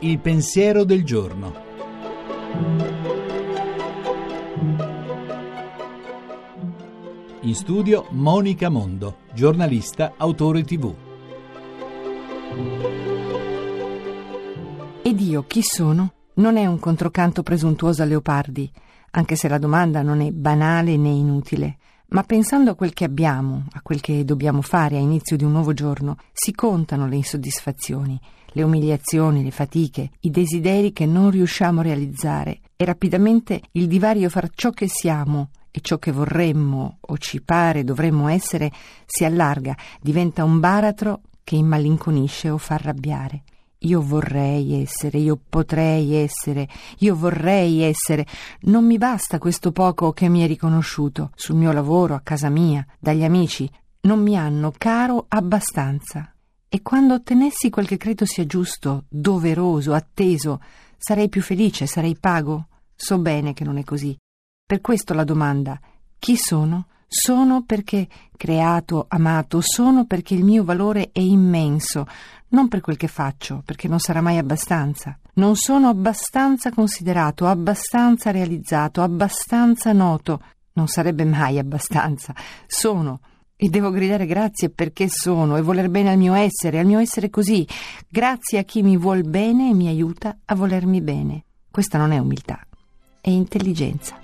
Il pensiero del giorno. In studio Monica Mondo, giornalista, autore tv. Ed io chi sono? Non è un controcanto presuntuoso a Leopardi, anche se la domanda non è banale né inutile. Ma pensando a quel che abbiamo, a quel che dobbiamo fare a inizio di un nuovo giorno, si contano le insoddisfazioni, le umiliazioni, le fatiche, i desideri che non riusciamo a realizzare e rapidamente il divario fra ciò che siamo e ciò che vorremmo o ci pare dovremmo essere si allarga, diventa un baratro che immalinconisce o fa arrabbiare. Io vorrei essere, io potrei essere, io vorrei essere. Non mi basta questo poco che mi è riconosciuto sul mio lavoro, a casa mia, dagli amici. Non mi hanno caro abbastanza. E quando ottenessi quel che credo sia giusto, doveroso, atteso, sarei più felice, sarei pago. So bene che non è così. Per questo la domanda chi sono? Sono perché creato, amato, sono perché il mio valore è immenso, non per quel che faccio, perché non sarà mai abbastanza. Non sono abbastanza considerato, abbastanza realizzato, abbastanza noto. Non sarebbe mai abbastanza. Sono. E devo gridare grazie perché sono e voler bene al mio essere, al mio essere così. Grazie a chi mi vuol bene e mi aiuta a volermi bene. Questa non è umiltà, è intelligenza.